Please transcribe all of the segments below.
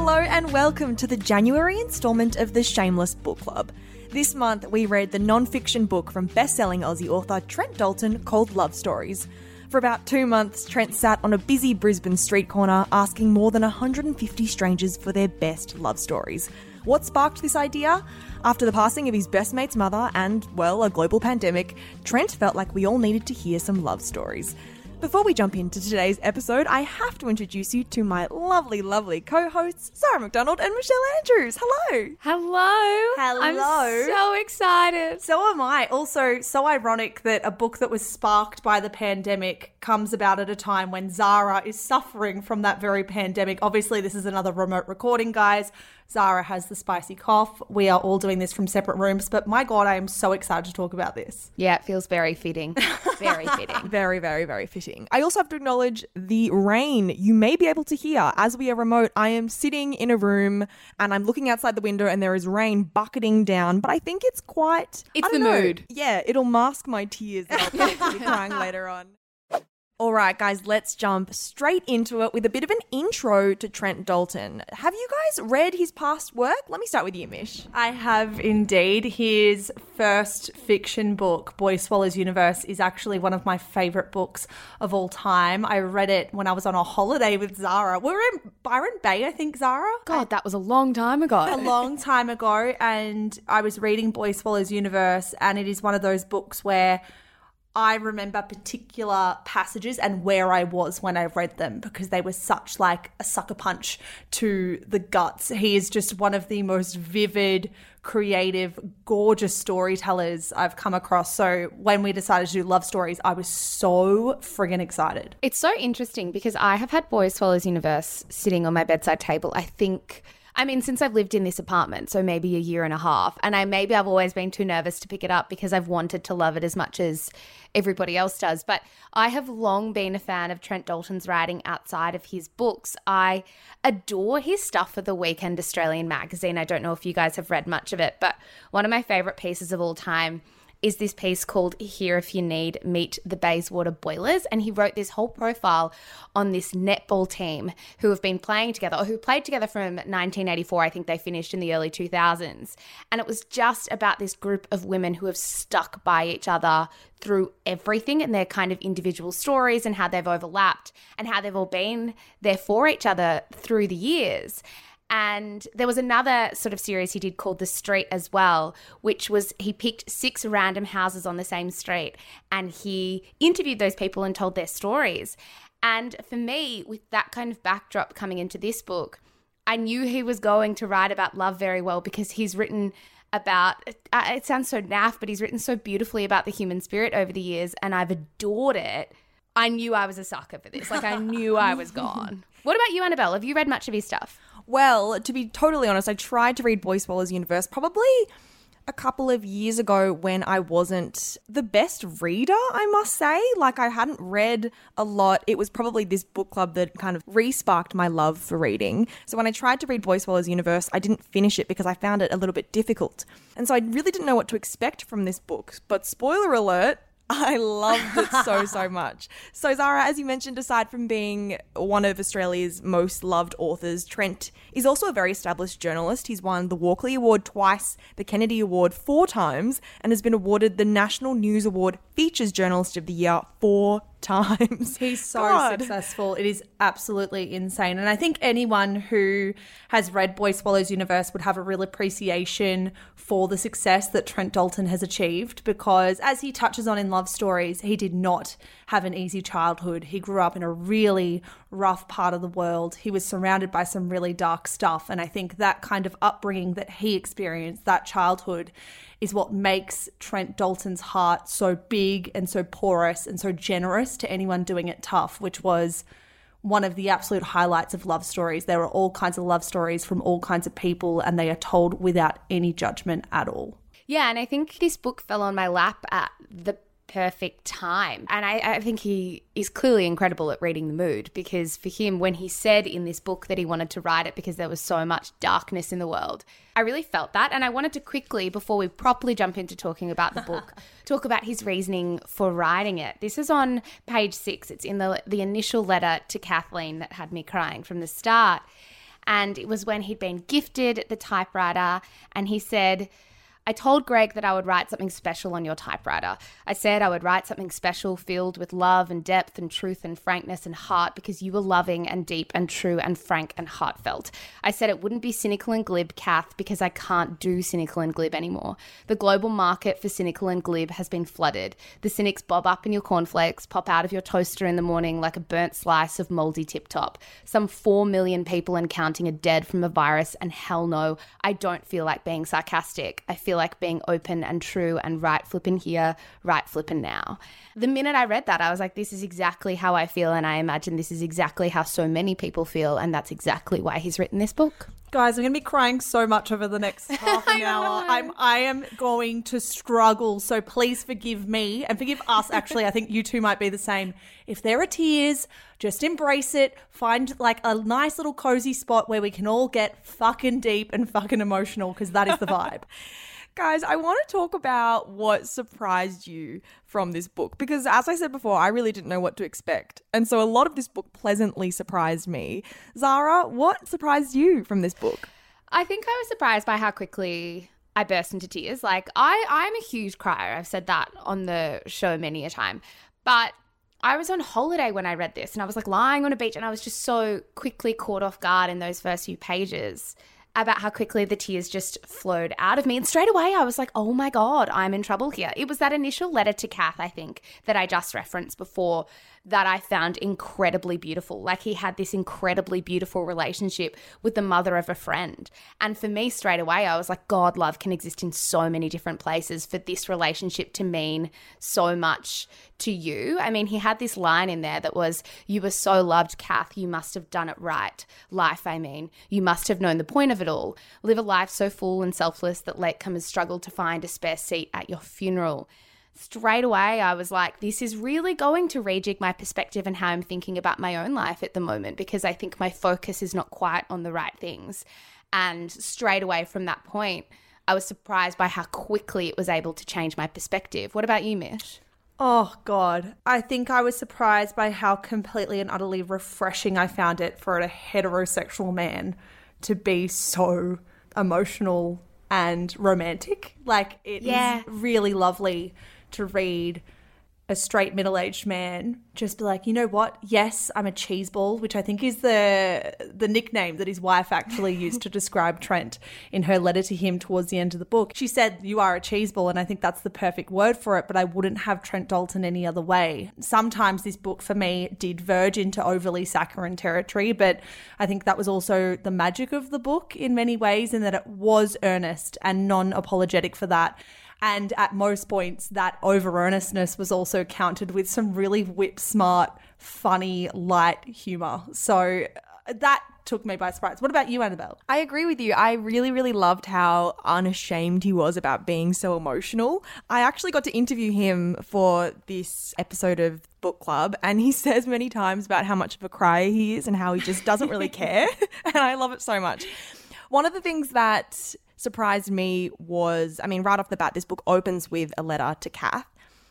Hello and welcome to the January installment of the Shameless Book Club. This month we read the non-fiction book from best-selling Aussie author Trent Dalton called Love Stories. For about two months, Trent sat on a busy Brisbane street corner asking more than 150 strangers for their best love stories. What sparked this idea? After the passing of his best mate's mother and, well, a global pandemic, Trent felt like we all needed to hear some love stories. Before we jump into today's episode, I have to introduce you to my lovely, lovely co hosts, Sarah McDonald and Michelle Andrews. Hello. Hello. Hello. I'm so excited. So am I. Also, so ironic that a book that was sparked by the pandemic comes about at a time when Zara is suffering from that very pandemic. Obviously, this is another remote recording, guys. Zara has the spicy cough. We are all doing this from separate rooms, but my God, I am so excited to talk about this. Yeah, it feels very fitting. Very fitting. Very, very, very fitting. I also have to acknowledge the rain you may be able to hear as we are remote. I am sitting in a room and I'm looking outside the window and there is rain bucketing down, but I think it's quite. It's the know. mood. Yeah, it'll mask my tears that I'll be crying later on. All right, guys, let's jump straight into it with a bit of an intro to Trent Dalton. Have you guys read his past work? Let me start with you, Mish. I have indeed. His first fiction book, Boy Swallows Universe, is actually one of my favorite books of all time. I read it when I was on a holiday with Zara. We were in Byron Bay, I think, Zara. God, that was a long time ago. a long time ago and I was reading Boy Swallows Universe and it is one of those books where I remember particular passages and where I was when I read them because they were such like a sucker punch to the guts. He is just one of the most vivid, creative, gorgeous storytellers I've come across. So when we decided to do love stories, I was so friggin' excited. It's so interesting because I have had Boy Swallows Universe sitting on my bedside table. I think. I mean, since I've lived in this apartment, so maybe a year and a half, and I maybe I've always been too nervous to pick it up because I've wanted to love it as much as everybody else does. But I have long been a fan of Trent Dalton's writing outside of his books. I adore his stuff for the Weekend Australian magazine. I don't know if you guys have read much of it, but one of my favorite pieces of all time is this piece called Here If You Need Meet the Bayswater Boilers. And he wrote this whole profile on this netball team who have been playing together, or who played together from 1984. I think they finished in the early 2000s. And it was just about this group of women who have stuck by each other through everything and their kind of individual stories and how they've overlapped and how they've all been there for each other through the years. And there was another sort of series he did called The Street as well, which was he picked six random houses on the same street and he interviewed those people and told their stories. And for me, with that kind of backdrop coming into this book, I knew he was going to write about love very well because he's written about uh, it sounds so naff, but he's written so beautifully about the human spirit over the years, and I've adored it. I knew I was a sucker for this. Like, I knew I was gone. What about you, Annabelle? Have you read much of his stuff? Well, to be totally honest, I tried to read Boy Swallows Universe probably a couple of years ago when I wasn't the best reader, I must say. Like, I hadn't read a lot. It was probably this book club that kind of re sparked my love for reading. So, when I tried to read Boy Swallows Universe, I didn't finish it because I found it a little bit difficult. And so, I really didn't know what to expect from this book. But, spoiler alert, I loved it so, so much. So, Zara, as you mentioned, aside from being one of Australia's most loved authors, Trent is also a very established journalist. He's won the Walkley Award twice, the Kennedy Award four times, and has been awarded the National News Award Features Journalist of the Year four times. He's so God. successful. It is absolutely insane. And I think anyone who has read Boy Swallows Universe would have a real appreciation for the success that Trent Dalton has achieved because, as he touches on in Love Stories, he did not have an easy childhood. He grew up in a really rough part of the world. He was surrounded by some really dark stuff. And I think that kind of upbringing that he experienced, that childhood, is what makes Trent Dalton's heart so big and so porous and so generous to anyone doing it tough, which was one of the absolute highlights of love stories. There are all kinds of love stories from all kinds of people, and they are told without any judgment at all. Yeah, and I think this book fell on my lap at the perfect time. And I, I think he is clearly incredible at reading the mood because for him, when he said in this book that he wanted to write it because there was so much darkness in the world, I really felt that. And I wanted to quickly, before we properly jump into talking about the book, talk about his reasoning for writing it. This is on page six. It's in the, the initial letter to Kathleen that had me crying from the start. And it was when he'd been gifted the typewriter, and he said, I told Greg that I would write something special on your typewriter. I said I would write something special filled with love and depth and truth and frankness and heart because you were loving and deep and true and frank and heartfelt. I said it wouldn't be cynical and glib, Kath, because I can't do cynical and glib anymore. The global market for cynical and glib has been flooded. The cynics bob up in your cornflakes, pop out of your toaster in the morning like a burnt slice of moldy tip top. Some 4 million people and counting are dead from a virus, and hell no, I don't feel like being sarcastic. I feel like being open and true and right flipping here, right flipping now. The minute I read that, I was like, this is exactly how I feel. And I imagine this is exactly how so many people feel. And that's exactly why he's written this book. Guys, I'm going to be crying so much over the next half an hour. I'm I am going to struggle. So please forgive me and forgive us. Actually, I think you two might be the same. If there are tears, just embrace it. Find like a nice little cozy spot where we can all get fucking deep and fucking emotional because that is the vibe. Guys, I want to talk about what surprised you from this book because, as I said before, I really didn't know what to expect. And so a lot of this book pleasantly surprised me. Zara, what surprised you from this book? I think I was surprised by how quickly I burst into tears. Like I I'm a huge crier. I've said that on the show many a time. But I was on holiday when I read this and I was like lying on a beach and I was just so quickly caught off guard in those first few pages about how quickly the tears just flowed out of me. And straight away, I was like, oh my God, I'm in trouble here. It was that initial letter to Kath, I think, that I just referenced before that I found incredibly beautiful. Like he had this incredibly beautiful relationship with the mother of a friend. And for me, straight away, I was like, God, love can exist in so many different places for this relationship to mean so much to you. I mean, he had this line in there that was, You were so loved, Kath, you must have done it right. Life, I mean. You must have known the point of it all. Live a life so full and selfless that latecomers struggled to find a spare seat at your funeral straight away I was like, this is really going to rejig my perspective and how I'm thinking about my own life at the moment because I think my focus is not quite on the right things. And straight away from that point, I was surprised by how quickly it was able to change my perspective. What about you, Mish? Oh, God. I think I was surprised by how completely and utterly refreshing I found it for a heterosexual man to be so emotional and romantic. Like, it Yeah. is really lovely to read a straight middle-aged man just be like, you know what? Yes, I'm a cheeseball, which I think is the the nickname that his wife actually used to describe Trent in her letter to him towards the end of the book. She said, "You are a cheeseball," and I think that's the perfect word for it. But I wouldn't have Trent Dalton any other way. Sometimes this book for me did verge into overly saccharine territory, but I think that was also the magic of the book in many ways, in that it was earnest and non-apologetic for that. And at most points, that over earnestness was also countered with some really whip smart, funny, light humor. So uh, that took me by surprise. What about you, Annabelle? I agree with you. I really, really loved how unashamed he was about being so emotional. I actually got to interview him for this episode of Book Club, and he says many times about how much of a crier he is and how he just doesn't really care. and I love it so much. One of the things that surprised me was I mean, right off the bat, this book opens with a letter to Kath.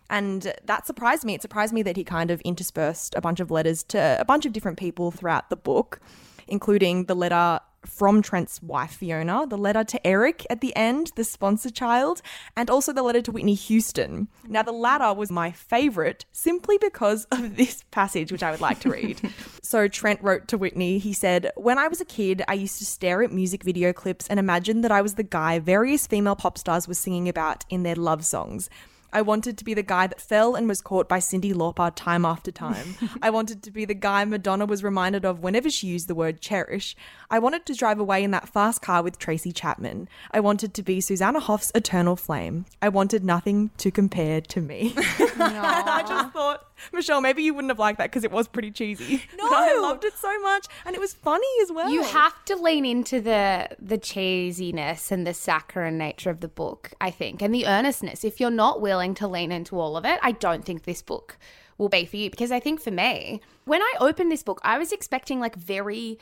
And that surprised me. It surprised me that he kind of interspersed a bunch of letters to a bunch of different people throughout the book, including the letter from Trent's wife, Fiona, the letter to Eric at the end, the sponsor child, and also the letter to Whitney Houston. Now, the latter was my favorite simply because of this passage, which I would like to read. so, Trent wrote to Whitney, he said, When I was a kid, I used to stare at music video clips and imagine that I was the guy various female pop stars were singing about in their love songs. I wanted to be the guy that fell and was caught by Cyndi Lauper time after time. I wanted to be the guy Madonna was reminded of whenever she used the word cherish. I wanted to drive away in that fast car with Tracy Chapman. I wanted to be Susanna Hoffs' eternal flame. I wanted nothing to compare to me. I just thought, Michelle, maybe you wouldn't have liked that because it was pretty cheesy. No, I loved it so much, and it was funny as well. You have to lean into the the cheesiness and the saccharine nature of the book, I think, and the earnestness. If you're not willing to lean into all of it, I don't think this book will be for you because I think for me, when I opened this book, I was expecting like very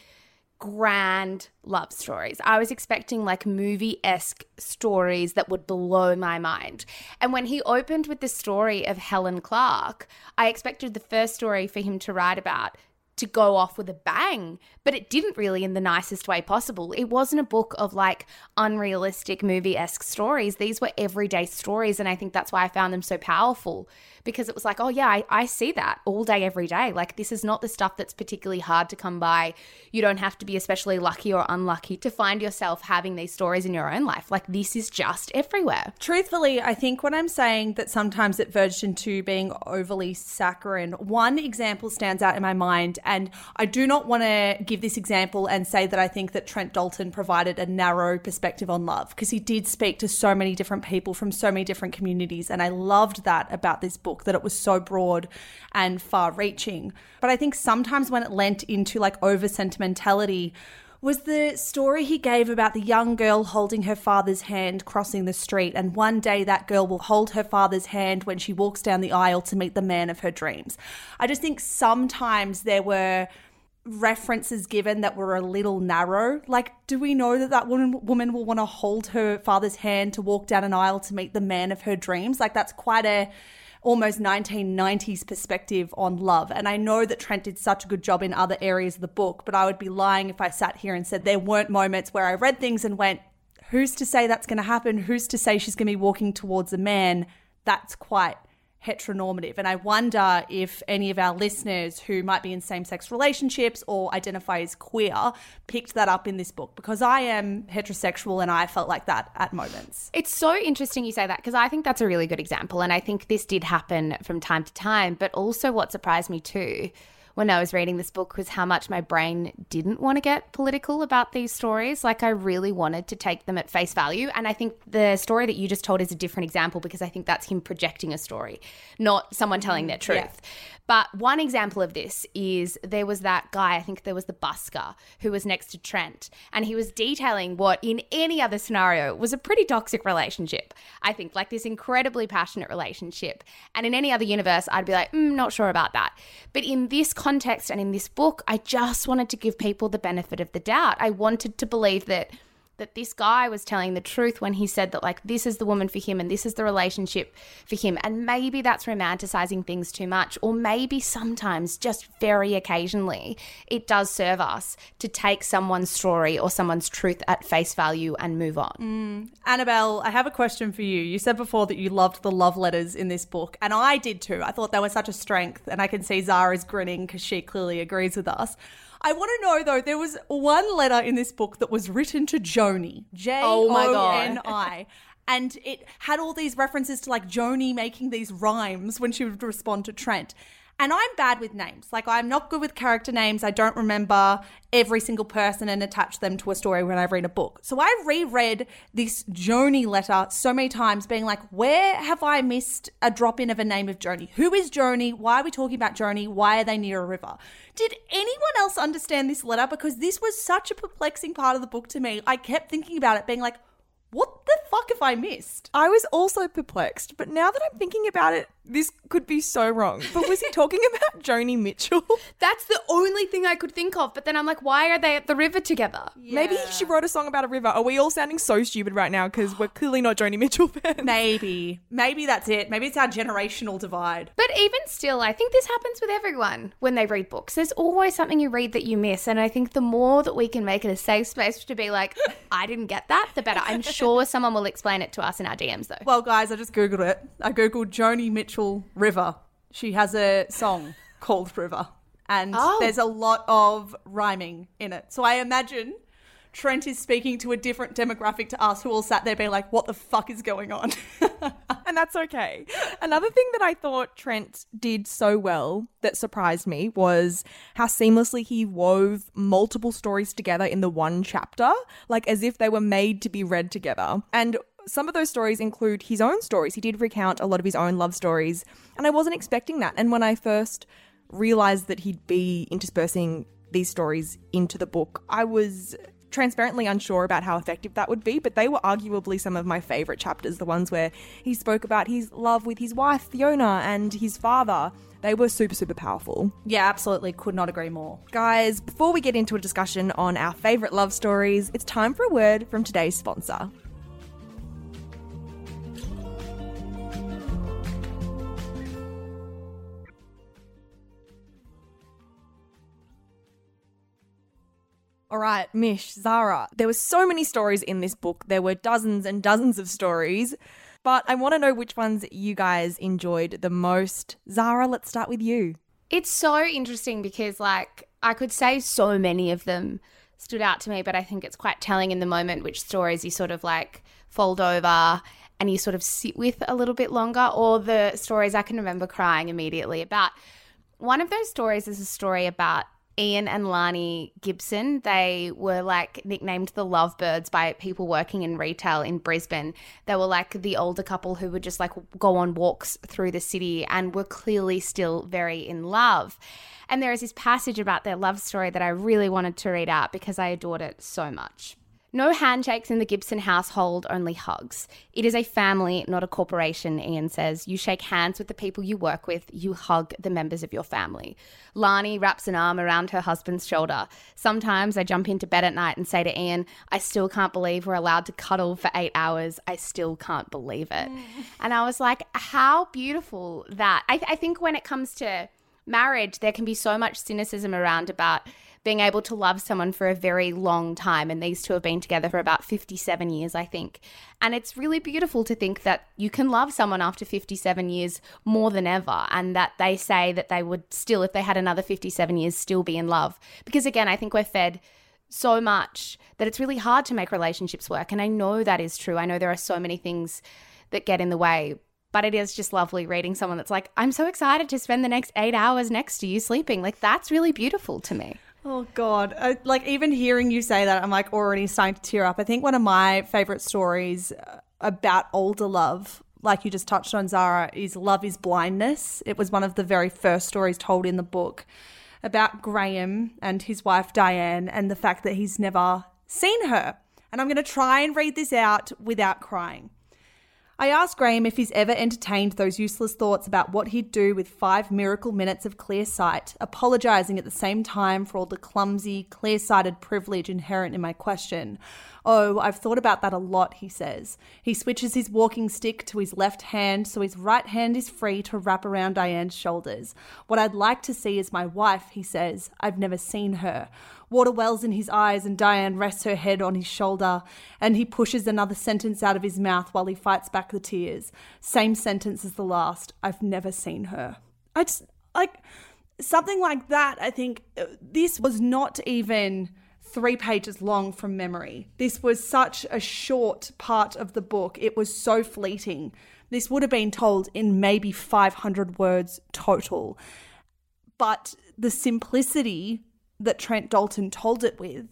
grand love stories. I was expecting like movie esque stories that would blow my mind. And when he opened with the story of Helen Clark, I expected the first story for him to write about to go off with a bang, but it didn't really in the nicest way possible. It wasn't a book of like unrealistic movie esque stories. These were everyday stories. And I think that's why I found them so powerful because it was like, oh, yeah, I, I see that all day, every day. Like, this is not the stuff that's particularly hard to come by. You don't have to be especially lucky or unlucky to find yourself having these stories in your own life. Like, this is just everywhere. Truthfully, I think when I'm saying that sometimes it verged into being overly saccharine, one example stands out in my mind. And I do not want to give this example and say that I think that Trent Dalton provided a narrow perspective on love because he did speak to so many different people from so many different communities. And I loved that about this book, that it was so broad and far reaching. But I think sometimes when it lent into like over sentimentality, was the story he gave about the young girl holding her father's hand crossing the street. And one day that girl will hold her father's hand when she walks down the aisle to meet the man of her dreams. I just think sometimes there were references given that were a little narrow. Like, do we know that that woman, woman will want to hold her father's hand to walk down an aisle to meet the man of her dreams? Like, that's quite a almost 1990s perspective on love. And I know that Trent did such a good job in other areas of the book, but I would be lying if I sat here and said there weren't moments where I read things and went, who's to say that's going to happen? Who's to say she's going to be walking towards a man? That's quite heteronormative. And I wonder if any of our listeners who might be in same sex relationships or identify as queer picked that up in this book because I am heterosexual and I felt like that at moments. It's so interesting you say that because I think that's a really good example. And I think this did happen from time to time. But also, what surprised me too when I was reading this book was how much my brain didn't want to get political about these stories. Like, I really wanted to take them at face value. And I think the story that you just told is a different example because I think that's him projecting a story, not someone telling their truth. Yeah. But one example of this is there was that guy, I think there was the busker, who was next to Trent, and he was detailing what in any other scenario was a pretty toxic relationship. I think, like this incredibly passionate relationship. And in any other universe, I'd be like, mm, not sure about that. But in this context and in this book, I just wanted to give people the benefit of the doubt. I wanted to believe that that this guy was telling the truth when he said that like this is the woman for him and this is the relationship for him. And maybe that's romanticizing things too much or maybe sometimes just very occasionally it does serve us to take someone's story or someone's truth at face value and move on. Mm. annabelle i have a question for you. You said before that you loved the love letters in this book and i did too. I thought they were such a strength and i can see zara's grinning because she clearly agrees with us I want to know though, there was one letter in this book that was written to Joni. J O N I. And it had all these references to like Joni making these rhymes when she would respond to Trent. And I'm bad with names. Like, I'm not good with character names. I don't remember every single person and attach them to a story when I read a book. So I reread this Joni letter so many times, being like, where have I missed a drop in of a name of Joni? Who is Joni? Why are we talking about Joni? Why are they near a river? Did anyone else understand this letter? Because this was such a perplexing part of the book to me. I kept thinking about it, being like, what the fuck have I missed? I was also perplexed, but now that I'm thinking about it, this could be so wrong. But was he talking about Joni Mitchell? That's the only thing I could think of. But then I'm like, why are they at the river together? Yeah. Maybe she wrote a song about a river. Are we all sounding so stupid right now because we're clearly not Joni Mitchell fans? Maybe. Maybe that's it. Maybe it's our generational divide. But even still, I think this happens with everyone when they read books. There's always something you read that you miss. And I think the more that we can make it a safe space to be like, I didn't get that, the better. I'm sure someone will explain it to us in our DMs though. Well, guys, I just Googled it. I Googled Joni Mitchell River. She has a song called River. And oh. there's a lot of rhyming in it. So I imagine Trent is speaking to a different demographic to us who all sat there being like, what the fuck is going on? and that's okay. Another thing that I thought Trent did so well that surprised me was how seamlessly he wove multiple stories together in the one chapter, like as if they were made to be read together. And some of those stories include his own stories. He did recount a lot of his own love stories, and I wasn't expecting that. And when I first realized that he'd be interspersing these stories into the book, I was transparently unsure about how effective that would be, but they were arguably some of my favorite chapters, the ones where he spoke about his love with his wife, Fiona, and his father. They were super, super powerful. Yeah, absolutely. Could not agree more. Guys, before we get into a discussion on our favorite love stories, it's time for a word from today's sponsor. All right, Mish, Zara. There were so many stories in this book. There were dozens and dozens of stories. But I want to know which ones you guys enjoyed the most. Zara, let's start with you. It's so interesting because, like, I could say so many of them stood out to me, but I think it's quite telling in the moment which stories you sort of like fold over and you sort of sit with a little bit longer, or the stories I can remember crying immediately about. One of those stories is a story about Ian and Lani Gibson. They were like nicknamed the lovebirds by people working in retail in Brisbane. They were like the older couple who would just like go on walks through the city and were clearly still very in love. And there is this passage about their love story that I really wanted to read out because I adored it so much. No handshakes in the Gibson household, only hugs. It is a family, not a corporation, Ian says. You shake hands with the people you work with, you hug the members of your family. Lani wraps an arm around her husband's shoulder. Sometimes I jump into bed at night and say to Ian, I still can't believe we're allowed to cuddle for eight hours. I still can't believe it. Mm. And I was like, how beautiful that. I, th- I think when it comes to marriage, there can be so much cynicism around about being able to love someone for a very long time. And these two have been together for about 57 years, I think. And it's really beautiful to think that you can love someone after 57 years more than ever. And that they say that they would still, if they had another 57 years, still be in love. Because again, I think we're fed so much that it's really hard to make relationships work. And I know that is true. I know there are so many things that get in the way. But it is just lovely reading someone that's like, I'm so excited to spend the next eight hours next to you sleeping. Like, that's really beautiful to me. Oh God! I, like even hearing you say that, I'm like already starting to tear up. I think one of my favorite stories uh, about older love, like you just touched on, Zara, is "Love Is Blindness." It was one of the very first stories told in the book about Graham and his wife Diane, and the fact that he's never seen her. And I'm going to try and read this out without crying. I asked Graham if he's ever entertained those useless thoughts about what he'd do with five miracle minutes of clear sight, apologising at the same time for all the clumsy, clear sighted privilege inherent in my question. Oh, I've thought about that a lot, he says. He switches his walking stick to his left hand so his right hand is free to wrap around Diane's shoulders. What I'd like to see is my wife, he says. I've never seen her. Water wells in his eyes, and Diane rests her head on his shoulder, and he pushes another sentence out of his mouth while he fights back the tears. Same sentence as the last. I've never seen her. I just, like, something like that, I think uh, this was not even three pages long from memory. This was such a short part of the book. It was so fleeting. This would have been told in maybe 500 words total. But the simplicity that Trent Dalton told it with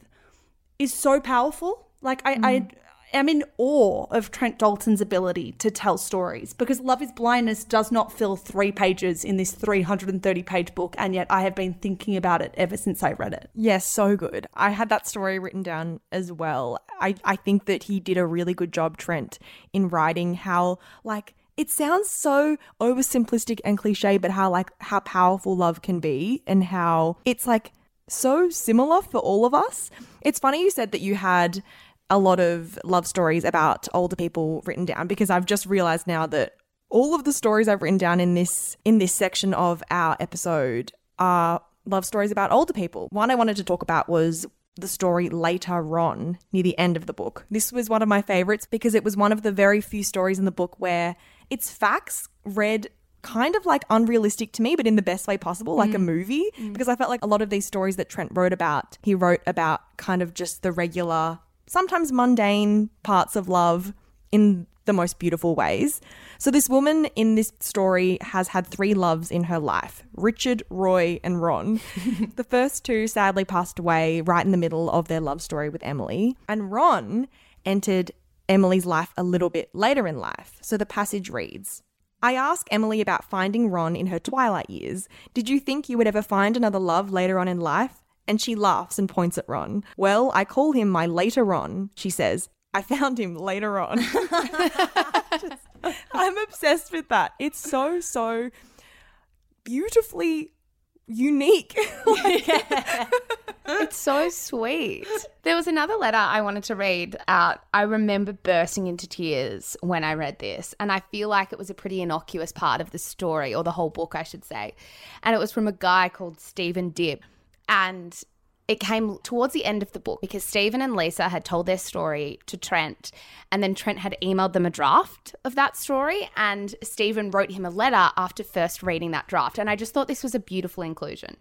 is so powerful. Like, I, mm. I am in awe of Trent Dalton's ability to tell stories because Love is Blindness does not fill three pages in this 330 page book, and yet I have been thinking about it ever since I read it. Yes, so good. I had that story written down as well. I, I think that he did a really good job, Trent, in writing how, like, it sounds so oversimplistic and cliche, but how, like, how powerful love can be and how it's like so similar for all of us. It's funny you said that you had a lot of love stories about older people written down because I've just realized now that all of the stories I've written down in this in this section of our episode are love stories about older people. One I wanted to talk about was the story later on near the end of the book. This was one of my favorites because it was one of the very few stories in the book where it's facts read kind of like unrealistic to me, but in the best way possible, like mm. a movie. Mm. Because I felt like a lot of these stories that Trent wrote about, he wrote about kind of just the regular sometimes mundane parts of love in the most beautiful ways. So, this woman in this story has had three loves in her life Richard, Roy, and Ron. the first two sadly passed away right in the middle of their love story with Emily. And Ron entered Emily's life a little bit later in life. So, the passage reads I ask Emily about finding Ron in her twilight years. Did you think you would ever find another love later on in life? and she laughs and points at Ron. Well, I call him my later Ron, she says. I found him later on. Just, I'm obsessed with that. It's so, so beautifully unique. it's so sweet. There was another letter I wanted to read out. I remember bursting into tears when I read this, and I feel like it was a pretty innocuous part of the story, or the whole book, I should say. And it was from a guy called Stephen Dipp. And it came towards the end of the book because Stephen and Lisa had told their story to Trent, and then Trent had emailed them a draft of that story, and Stephen wrote him a letter after first reading that draft. And I just thought this was a beautiful inclusion.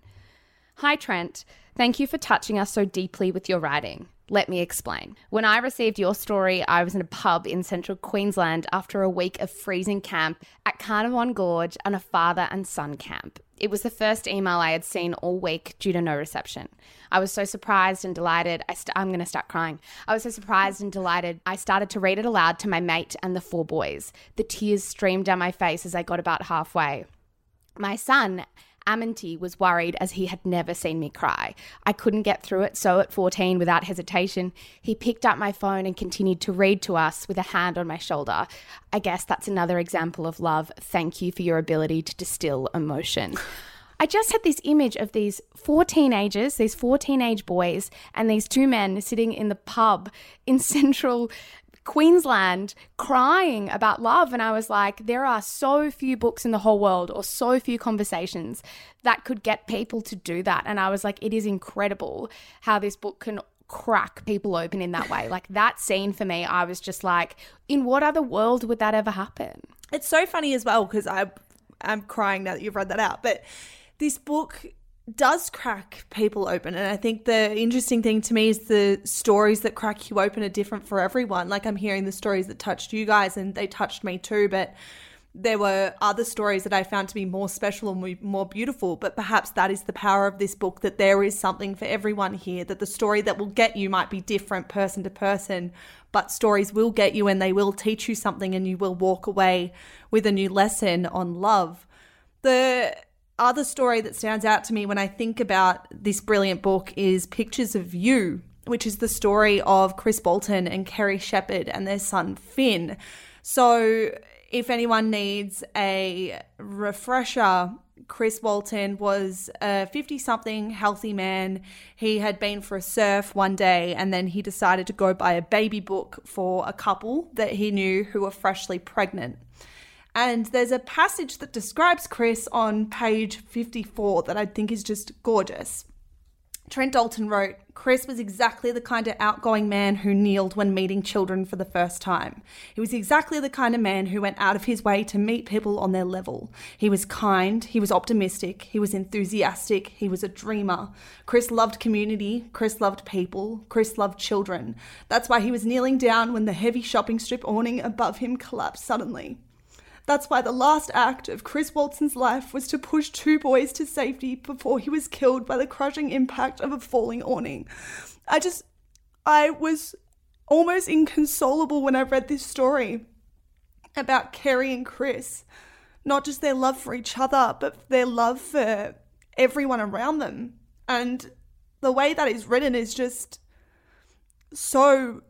Hi, Trent. Thank you for touching us so deeply with your writing. Let me explain. When I received your story, I was in a pub in central Queensland after a week of freezing camp at Carnarvon Gorge and a father and son camp. It was the first email I had seen all week due to no reception. I was so surprised and delighted. I st- I'm going to start crying. I was so surprised and delighted. I started to read it aloud to my mate and the four boys. The tears streamed down my face as I got about halfway. My son Amonty was worried as he had never seen me cry. I couldn't get through it, so at 14, without hesitation, he picked up my phone and continued to read to us with a hand on my shoulder. I guess that's another example of love. Thank you for your ability to distill emotion. I just had this image of these four teenagers, these four teenage boys, and these two men sitting in the pub in central Queensland crying about love. And I was like, there are so few books in the whole world or so few conversations that could get people to do that. And I was like, it is incredible how this book can crack people open in that way. Like that scene for me, I was just like, in what other world would that ever happen? It's so funny as well because I I'm crying now that you've read that out. But this book does crack people open. And I think the interesting thing to me is the stories that crack you open are different for everyone. Like I'm hearing the stories that touched you guys and they touched me too, but there were other stories that I found to be more special and more beautiful. But perhaps that is the power of this book that there is something for everyone here, that the story that will get you might be different person to person, but stories will get you and they will teach you something and you will walk away with a new lesson on love. The other story that stands out to me when I think about this brilliant book is Pictures of You, which is the story of Chris Bolton and Kerry Shepherd and their son Finn. So, if anyone needs a refresher, Chris Bolton was a 50 something healthy man. He had been for a surf one day and then he decided to go buy a baby book for a couple that he knew who were freshly pregnant. And there's a passage that describes Chris on page 54 that I think is just gorgeous. Trent Dalton wrote, Chris was exactly the kind of outgoing man who kneeled when meeting children for the first time. He was exactly the kind of man who went out of his way to meet people on their level. He was kind, he was optimistic, he was enthusiastic, he was a dreamer. Chris loved community, Chris loved people, Chris loved children. That's why he was kneeling down when the heavy shopping strip awning above him collapsed suddenly. That's why the last act of Chris Walton's life was to push two boys to safety before he was killed by the crushing impact of a falling awning. I just, I was almost inconsolable when I read this story about Kerry and Chris. Not just their love for each other, but their love for everyone around them. And the way that is written is just so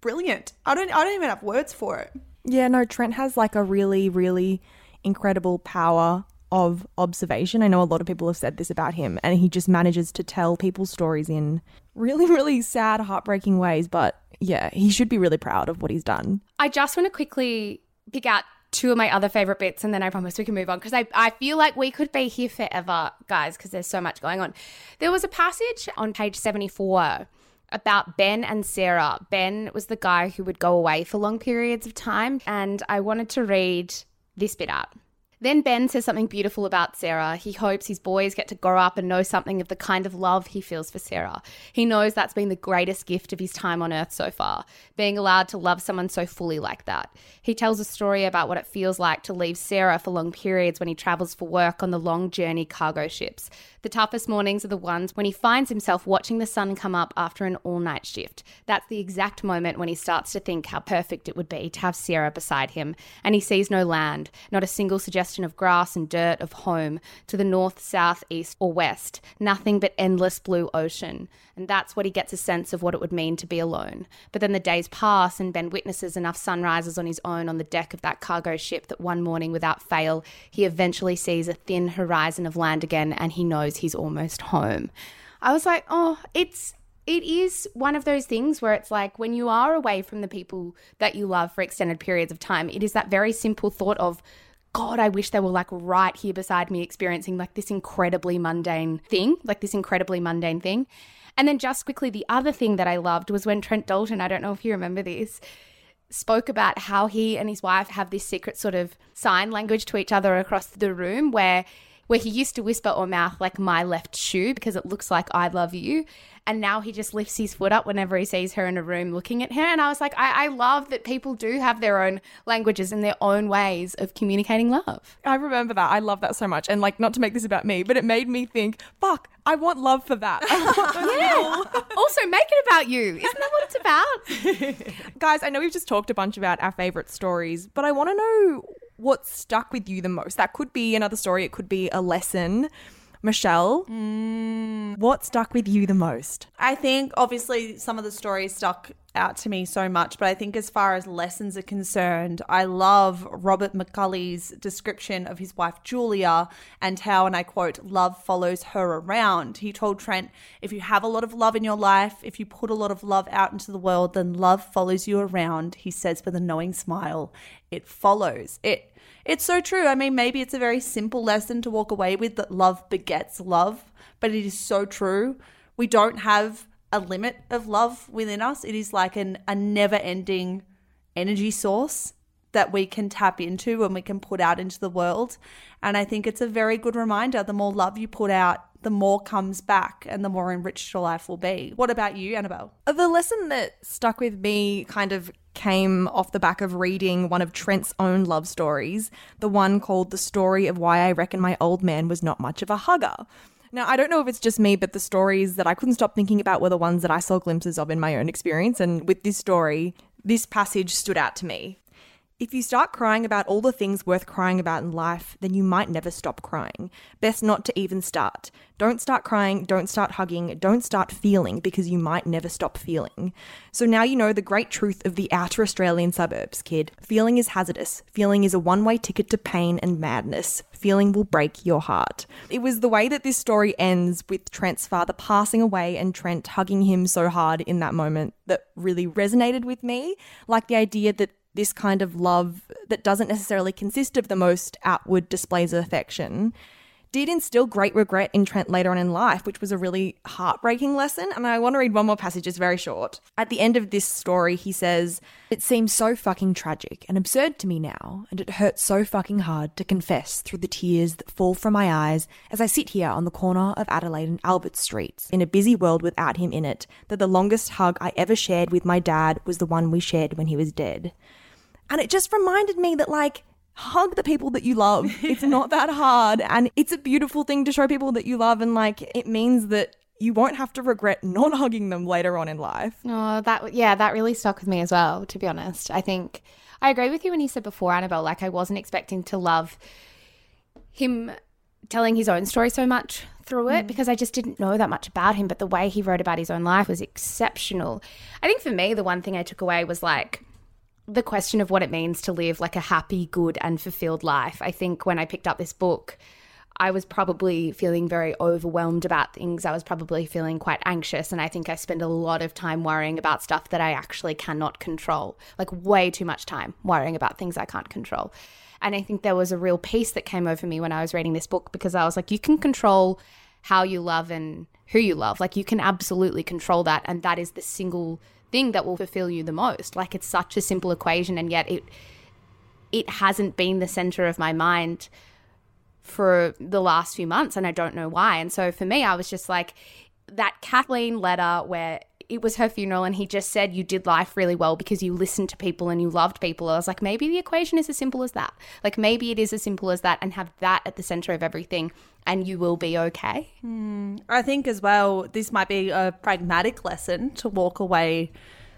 brilliant. I don't I don't even have words for it. Yeah, no, Trent has like a really, really incredible power of observation. I know a lot of people have said this about him, and he just manages to tell people's stories in really, really sad, heartbreaking ways. But yeah, he should be really proud of what he's done. I just want to quickly pick out two of my other favorite bits, and then I promise we can move on because I, I feel like we could be here forever, guys, because there's so much going on. There was a passage on page 74 about Ben and Sarah. Ben was the guy who would go away for long periods of time, and I wanted to read this bit out. Then Ben says something beautiful about Sarah. He hopes his boys get to grow up and know something of the kind of love he feels for Sarah. He knows that's been the greatest gift of his time on earth so far, being allowed to love someone so fully like that. He tells a story about what it feels like to leave Sarah for long periods when he travels for work on the long journey cargo ships. The toughest mornings are the ones when he finds himself watching the sun come up after an all night shift. That's the exact moment when he starts to think how perfect it would be to have Sarah beside him, and he sees no land, not a single of grass and dirt of home to the north, south, east, or west, nothing but endless blue ocean. And that's what he gets a sense of what it would mean to be alone. But then the days pass, and Ben witnesses enough sunrises on his own on the deck of that cargo ship that one morning, without fail, he eventually sees a thin horizon of land again and he knows he's almost home. I was like, oh, it's it is one of those things where it's like when you are away from the people that you love for extended periods of time, it is that very simple thought of God, I wish they were like right here beside me experiencing like this incredibly mundane thing, like this incredibly mundane thing. And then just quickly, the other thing that I loved was when Trent Dalton, I don't know if you remember this, spoke about how he and his wife have this secret sort of sign language to each other across the room where where he used to whisper or mouth like my left shoe because it looks like I love you. And now he just lifts his foot up whenever he sees her in a room looking at her. And I was like, I, I love that people do have their own languages and their own ways of communicating love. I remember that. I love that so much. And like, not to make this about me, but it made me think, fuck, I want love for that. yeah. also, make it about you. Isn't that what it's about? Guys, I know we've just talked a bunch about our favorite stories, but I want to know what stuck with you the most. That could be another story, it could be a lesson. Michelle, mm. what stuck with you the most? I think obviously some of the stories stuck out to me so much, but I think as far as lessons are concerned, I love Robert McCulley's description of his wife Julia and how, and I quote, love follows her around. He told Trent, if you have a lot of love in your life, if you put a lot of love out into the world, then love follows you around, he says with a knowing smile. It follows. It it's so true. I mean, maybe it's a very simple lesson to walk away with that love begets love, but it is so true. We don't have a limit of love within us. It is like an, a never ending energy source that we can tap into and we can put out into the world. And I think it's a very good reminder the more love you put out, the more comes back and the more enriched your life will be. What about you, Annabelle? The lesson that stuck with me kind of came off the back of reading one of Trent's own love stories, the one called The Story of Why I Reckon My Old Man Was Not Much of a Hugger. Now, I don't know if it's just me, but the stories that I couldn't stop thinking about were the ones that I saw glimpses of in my own experience. And with this story, this passage stood out to me. If you start crying about all the things worth crying about in life, then you might never stop crying. Best not to even start. Don't start crying, don't start hugging, don't start feeling because you might never stop feeling. So now you know the great truth of the outer Australian suburbs, kid. Feeling is hazardous. Feeling is a one way ticket to pain and madness. Feeling will break your heart. It was the way that this story ends with Trent's father passing away and Trent hugging him so hard in that moment that really resonated with me. Like the idea that this kind of love that doesn't necessarily consist of the most outward displays of affection did instill great regret in Trent later on in life, which was a really heartbreaking lesson. And I want to read one more passage, it's very short. At the end of this story, he says, It seems so fucking tragic and absurd to me now, and it hurts so fucking hard to confess through the tears that fall from my eyes as I sit here on the corner of Adelaide and Albert Streets in a busy world without him in it, that the longest hug I ever shared with my dad was the one we shared when he was dead. And it just reminded me that, like, hug the people that you love. It's not that hard. And it's a beautiful thing to show people that you love. And, like, it means that you won't have to regret not hugging them later on in life. Oh, that, yeah, that really stuck with me as well, to be honest. I think I agree with you when you said before, Annabelle, like, I wasn't expecting to love him telling his own story so much through it mm. because I just didn't know that much about him. But the way he wrote about his own life was exceptional. I think for me, the one thing I took away was like, the question of what it means to live like a happy, good, and fulfilled life. I think when I picked up this book, I was probably feeling very overwhelmed about things. I was probably feeling quite anxious. And I think I spend a lot of time worrying about stuff that I actually cannot control, like way too much time worrying about things I can't control. And I think there was a real peace that came over me when I was reading this book because I was like, you can control how you love and who you love. Like, you can absolutely control that. And that is the single thing that will fulfill you the most. Like it's such a simple equation and yet it it hasn't been the center of my mind for the last few months and I don't know why. And so for me I was just like that Kathleen letter where it was her funeral and he just said you did life really well because you listened to people and you loved people. I was like, maybe the equation is as simple as that. Like maybe it is as simple as that and have that at the center of everything and you will be okay. Mm, I think as well, this might be a pragmatic lesson to walk away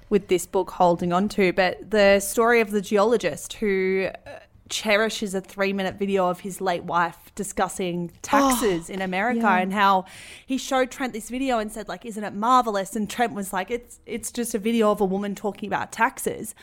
with this book holding on to, but the story of the geologist who uh, cherishes a three minute video of his late wife discussing oh, taxes oh, in America yeah. and how he showed Trent this video and said, like, isn't it marvelous? And Trent was like, it's it's just a video of a woman talking about taxes.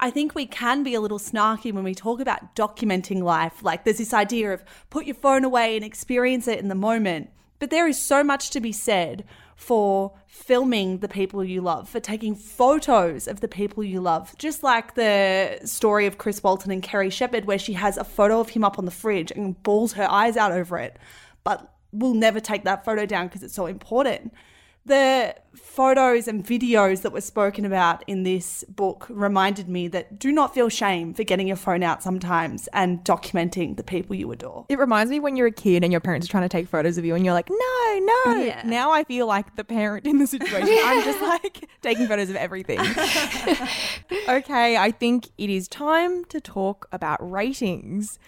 I think we can be a little snarky when we talk about documenting life. Like there's this idea of put your phone away and experience it in the moment. But there is so much to be said for filming the people you love, for taking photos of the people you love. Just like the story of Chris Walton and Kerry Shepard, where she has a photo of him up on the fridge and bawls her eyes out over it, but will never take that photo down because it's so important the photos and videos that were spoken about in this book reminded me that do not feel shame for getting your phone out sometimes and documenting the people you adore. It reminds me when you're a kid and your parents are trying to take photos of you and you're like, no, no. Yeah. Now I feel like the parent in the situation. I'm just like taking photos of everything. okay, I think it is time to talk about ratings.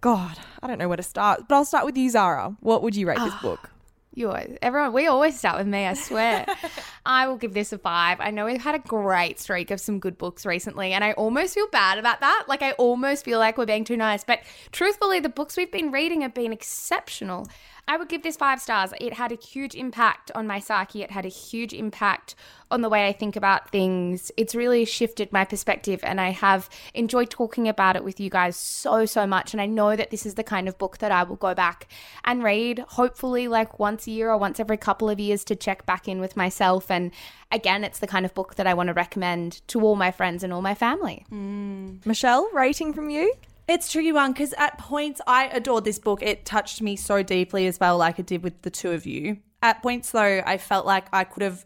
God, I don't know where to start, but I'll start with you, Zara. What would you rate this ah. book? You always, everyone, we always start with me, I swear. I will give this a five. I know we've had a great streak of some good books recently, and I almost feel bad about that. Like, I almost feel like we're being too nice. But truthfully, the books we've been reading have been exceptional. I would give this five stars. It had a huge impact on my psyche. It had a huge impact on the way I think about things. It's really shifted my perspective, and I have enjoyed talking about it with you guys so, so much. And I know that this is the kind of book that I will go back and read, hopefully, like once a year or once every couple of years to check back in with myself. And again, it's the kind of book that I want to recommend to all my friends and all my family. Mm. Michelle, rating from you? It's a tricky one because at points I adored this book. It touched me so deeply as well, like it did with the two of you. At points, though, I felt like I could have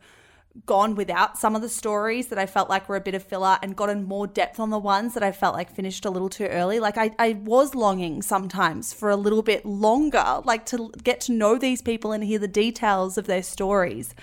gone without some of the stories that I felt like were a bit of filler and gotten more depth on the ones that I felt like finished a little too early. Like I, I was longing sometimes for a little bit longer, like to get to know these people and hear the details of their stories.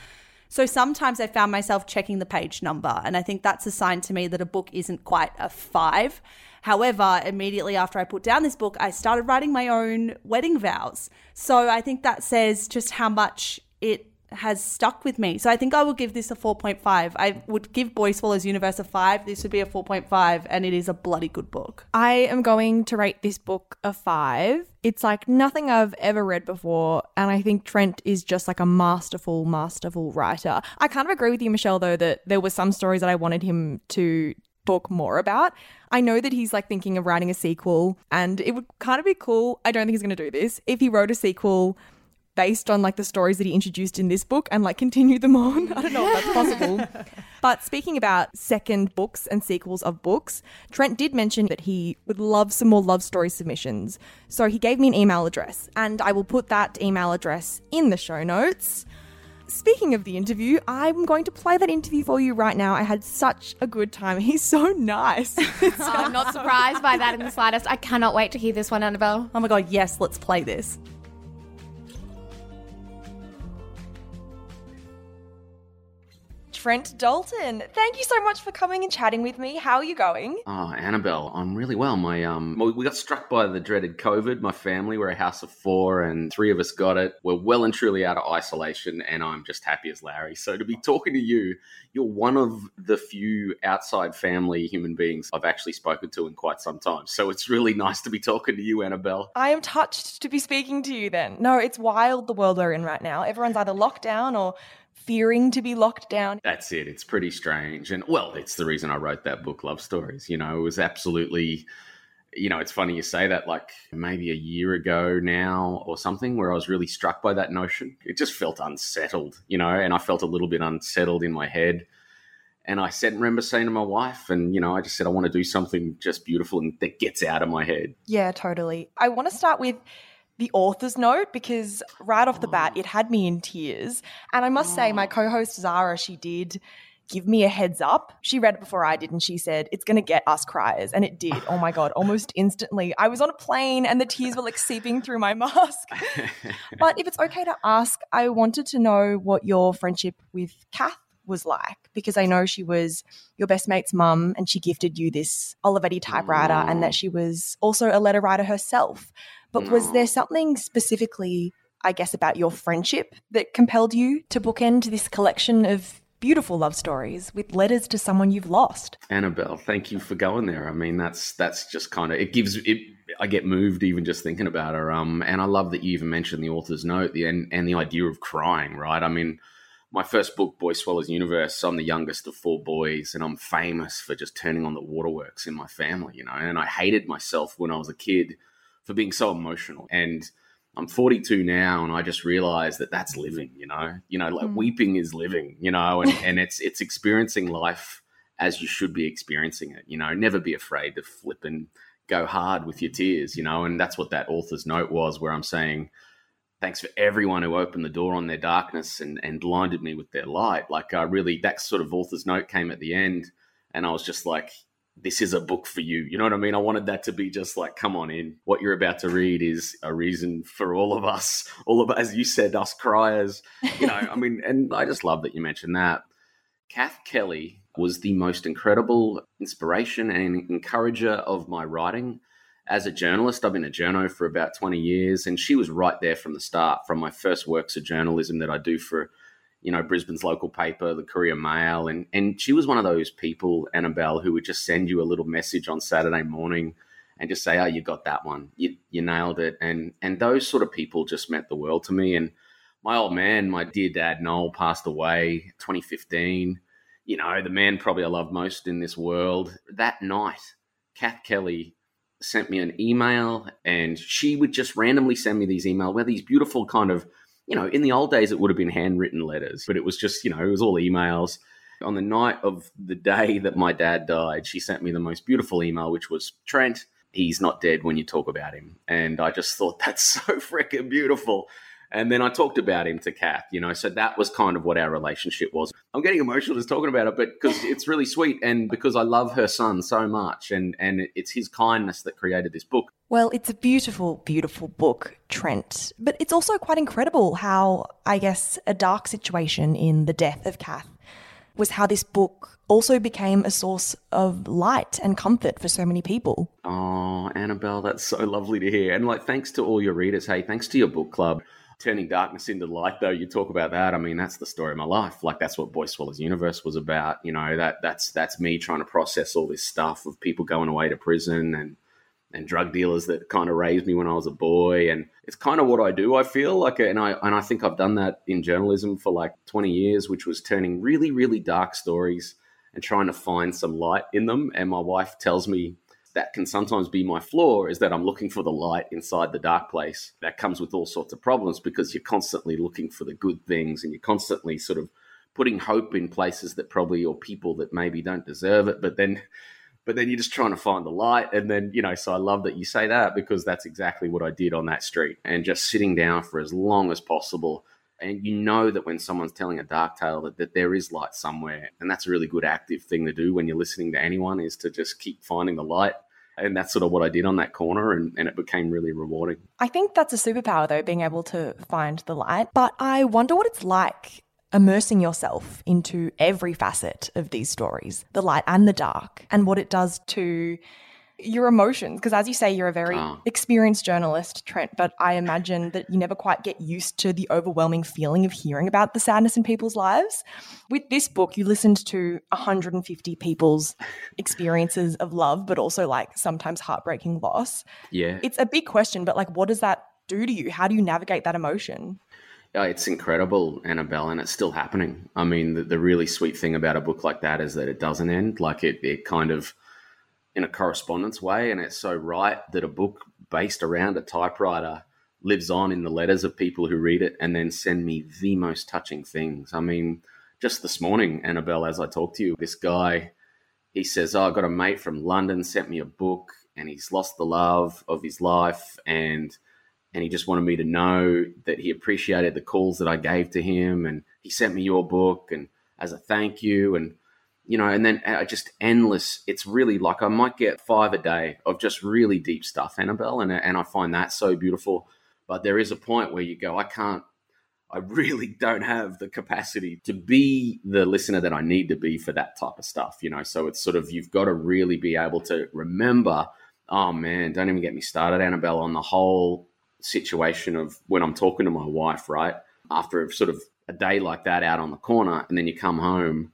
So sometimes I found myself checking the page number, and I think that's a sign to me that a book isn't quite a five. However, immediately after I put down this book, I started writing my own wedding vows. So I think that says just how much it has stuck with me. So I think I will give this a 4.5. I would give Boy Swallows Universe a 5. This would be a 4.5, and it is a bloody good book. I am going to rate this book a five. It's like nothing I've ever read before, and I think Trent is just like a masterful, masterful writer. I kind of agree with you, Michelle, though, that there were some stories that I wanted him to talk more about. I know that he's like thinking of writing a sequel, and it would kind of be cool. I don't think he's going to do this. If he wrote a sequel based on like the stories that he introduced in this book and like continue them on. I don't know if that's possible. but speaking about second books and sequels of books, Trent did mention that he would love some more love story submissions. So he gave me an email address and I will put that email address in the show notes. Speaking of the interview, I'm going to play that interview for you right now. I had such a good time. He's so nice. I'm not surprised by that in the slightest. I cannot wait to hear this one, Annabelle. Oh my god, yes, let's play this. Trent Dalton, thank you so much for coming and chatting with me. How are you going? Oh, Annabelle, I'm really well. My um, we got struck by the dreaded COVID. My family, we're a house of four, and three of us got it. We're well and truly out of isolation, and I'm just happy as Larry. So to be talking to you, you're one of the few outside family human beings I've actually spoken to in quite some time. So it's really nice to be talking to you, Annabelle. I am touched to be speaking to you. Then, no, it's wild the world we're in right now. Everyone's either locked down or fearing to be locked down. That's it. It's pretty strange. And well, it's the reason I wrote that book, Love Stories. You know, it was absolutely, you know, it's funny you say that like maybe a year ago now or something where I was really struck by that notion. It just felt unsettled, you know, and I felt a little bit unsettled in my head. And I said, remember saying to my wife, and you know, I just said, I want to do something just beautiful and that gets out of my head. Yeah, totally. I want to start with the author's note because right off the bat it had me in tears. And I must say, my co host Zara, she did give me a heads up. She read it before I did and she said, It's going to get us criers. And it did. Oh my God, almost instantly. I was on a plane and the tears were like seeping through my mask. but if it's okay to ask, I wanted to know what your friendship with Kath was like because I know she was your best mate's mum and she gifted you this Olivetti typewriter and that she was also a letter writer herself. But was there something specifically, I guess, about your friendship that compelled you to bookend this collection of beautiful love stories with letters to someone you've lost? Annabelle, thank you for going there. I mean, that's that's just kind of it gives it. I get moved even just thinking about her. Um, and I love that you even mentioned the author's note, the and, and the idea of crying. Right? I mean, my first book, Boy Swallows Universe. I'm the youngest of four boys, and I'm famous for just turning on the waterworks in my family. You know, and I hated myself when I was a kid for being so emotional. And I'm 42 now, and I just realized that that's living. You know, you know, like mm. weeping is living. You know, and, and it's it's experiencing life as you should be experiencing it. You know, never be afraid to flip and go hard with your tears. You know, and that's what that author's note was, where I'm saying. Thanks for everyone who opened the door on their darkness and, and blinded me with their light. Like, uh, really, that sort of author's note came at the end, and I was just like, this is a book for you. You know what I mean? I wanted that to be just like, come on in. What you're about to read is a reason for all of us, all of us, as you said, us criers. You know, I mean, and I just love that you mentioned that. Kath Kelly was the most incredible inspiration and encourager of my writing. As a journalist, I've been a journo for about 20 years, and she was right there from the start, from my first works of journalism that I do for you know, Brisbane's local paper, the Courier Mail. And, and she was one of those people, Annabelle, who would just send you a little message on Saturday morning and just say, oh, you got that one. You, you nailed it. And, and those sort of people just meant the world to me. And my old man, my dear dad, Noel, passed away 2015. You know, the man probably I love most in this world. That night, Kath Kelly sent me an email and she would just randomly send me these emails where these beautiful kind of – you know, in the old days, it would have been handwritten letters, but it was just, you know, it was all emails. On the night of the day that my dad died, she sent me the most beautiful email, which was Trent, he's not dead when you talk about him. And I just thought that's so freaking beautiful. And then I talked about him to Kath, you know, so that was kind of what our relationship was. I'm getting emotional just talking about it, but because it's really sweet and because I love her son so much and, and it's his kindness that created this book. Well, it's a beautiful, beautiful book, Trent, but it's also quite incredible how, I guess, a dark situation in the death of Kath was how this book also became a source of light and comfort for so many people. Oh, Annabelle, that's so lovely to hear. And like, thanks to all your readers. Hey, thanks to your book club turning darkness into light though you talk about that. I mean that's the story of my life. Like that's what boy swallows universe was about. You know that that's that's me trying to process all this stuff of people going away to prison and and drug dealers that kind of raised me when i was a boy. And it's kind of what i do i feel like and i and i think i've done that in journalism for like 20 years which was turning really really dark stories and trying to find some light in them. And my wife tells me that can sometimes be my flaw is that I'm looking for the light inside the dark place. That comes with all sorts of problems because you're constantly looking for the good things and you're constantly sort of putting hope in places that probably or people that maybe don't deserve it. But then but then you're just trying to find the light. And then, you know, so I love that you say that because that's exactly what I did on that street and just sitting down for as long as possible. And you know that when someone's telling a dark tale that, that there is light somewhere. And that's a really good active thing to do when you're listening to anyone is to just keep finding the light and that's sort of what I did on that corner, and, and it became really rewarding. I think that's a superpower, though, being able to find the light. But I wonder what it's like immersing yourself into every facet of these stories, the light and the dark, and what it does to your emotions because as you say you're a very oh. experienced journalist trent but i imagine that you never quite get used to the overwhelming feeling of hearing about the sadness in people's lives with this book you listened to 150 people's experiences of love but also like sometimes heartbreaking loss yeah it's a big question but like what does that do to you how do you navigate that emotion yeah, it's incredible, Annabelle, and it's still happening. I mean, the, the really sweet thing about a book like that is that it doesn't end. Like it, it kind of in a correspondence way. And it's so right that a book based around a typewriter lives on in the letters of people who read it and then send me the most touching things. I mean, just this morning, Annabelle, as I talk to you, this guy, he says, Oh, I got a mate from London sent me a book and he's lost the love of his life and and he just wanted me to know that he appreciated the calls that I gave to him and he sent me your book and as a thank you and you know, and then uh, just endless. It's really like I might get five a day of just really deep stuff, Annabelle, and and I find that so beautiful. But there is a point where you go, I can't. I really don't have the capacity to be the listener that I need to be for that type of stuff, you know. So it's sort of you've got to really be able to remember. Oh man, don't even get me started, Annabelle, on the whole situation of when I'm talking to my wife, right? After sort of a day like that out on the corner, and then you come home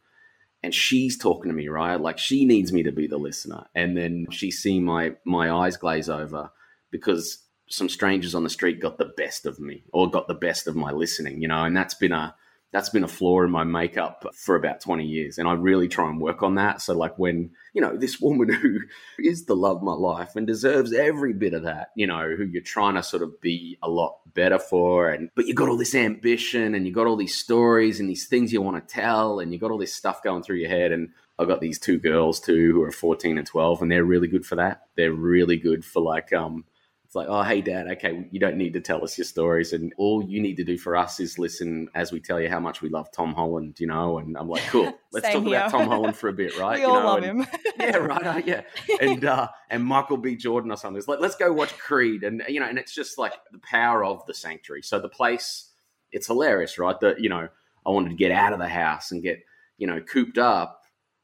and she's talking to me, right? Like she needs me to be the listener. And then she's seeing my my eyes glaze over because some strangers on the street got the best of me or got the best of my listening, you know, and that's been a that's been a flaw in my makeup for about 20 years. And I really try and work on that. So, like, when, you know, this woman who is the love of my life and deserves every bit of that, you know, who you're trying to sort of be a lot better for. And, but you got all this ambition and you got all these stories and these things you want to tell and you got all this stuff going through your head. And I've got these two girls too who are 14 and 12 and they're really good for that. They're really good for like, um, it's like, oh, hey, dad, okay, you don't need to tell us your stories. And all you need to do for us is listen as we tell you how much we love Tom Holland, you know? And I'm like, cool, let's talk here. about Tom Holland for a bit, right? we you all know? love and, him. yeah, right. Uh, yeah. And, uh, and Michael B. Jordan or something. It's like, let's go watch Creed. And, you know, and it's just like the power of the sanctuary. So the place, it's hilarious, right? That, you know, I wanted to get out of the house and get, you know, cooped up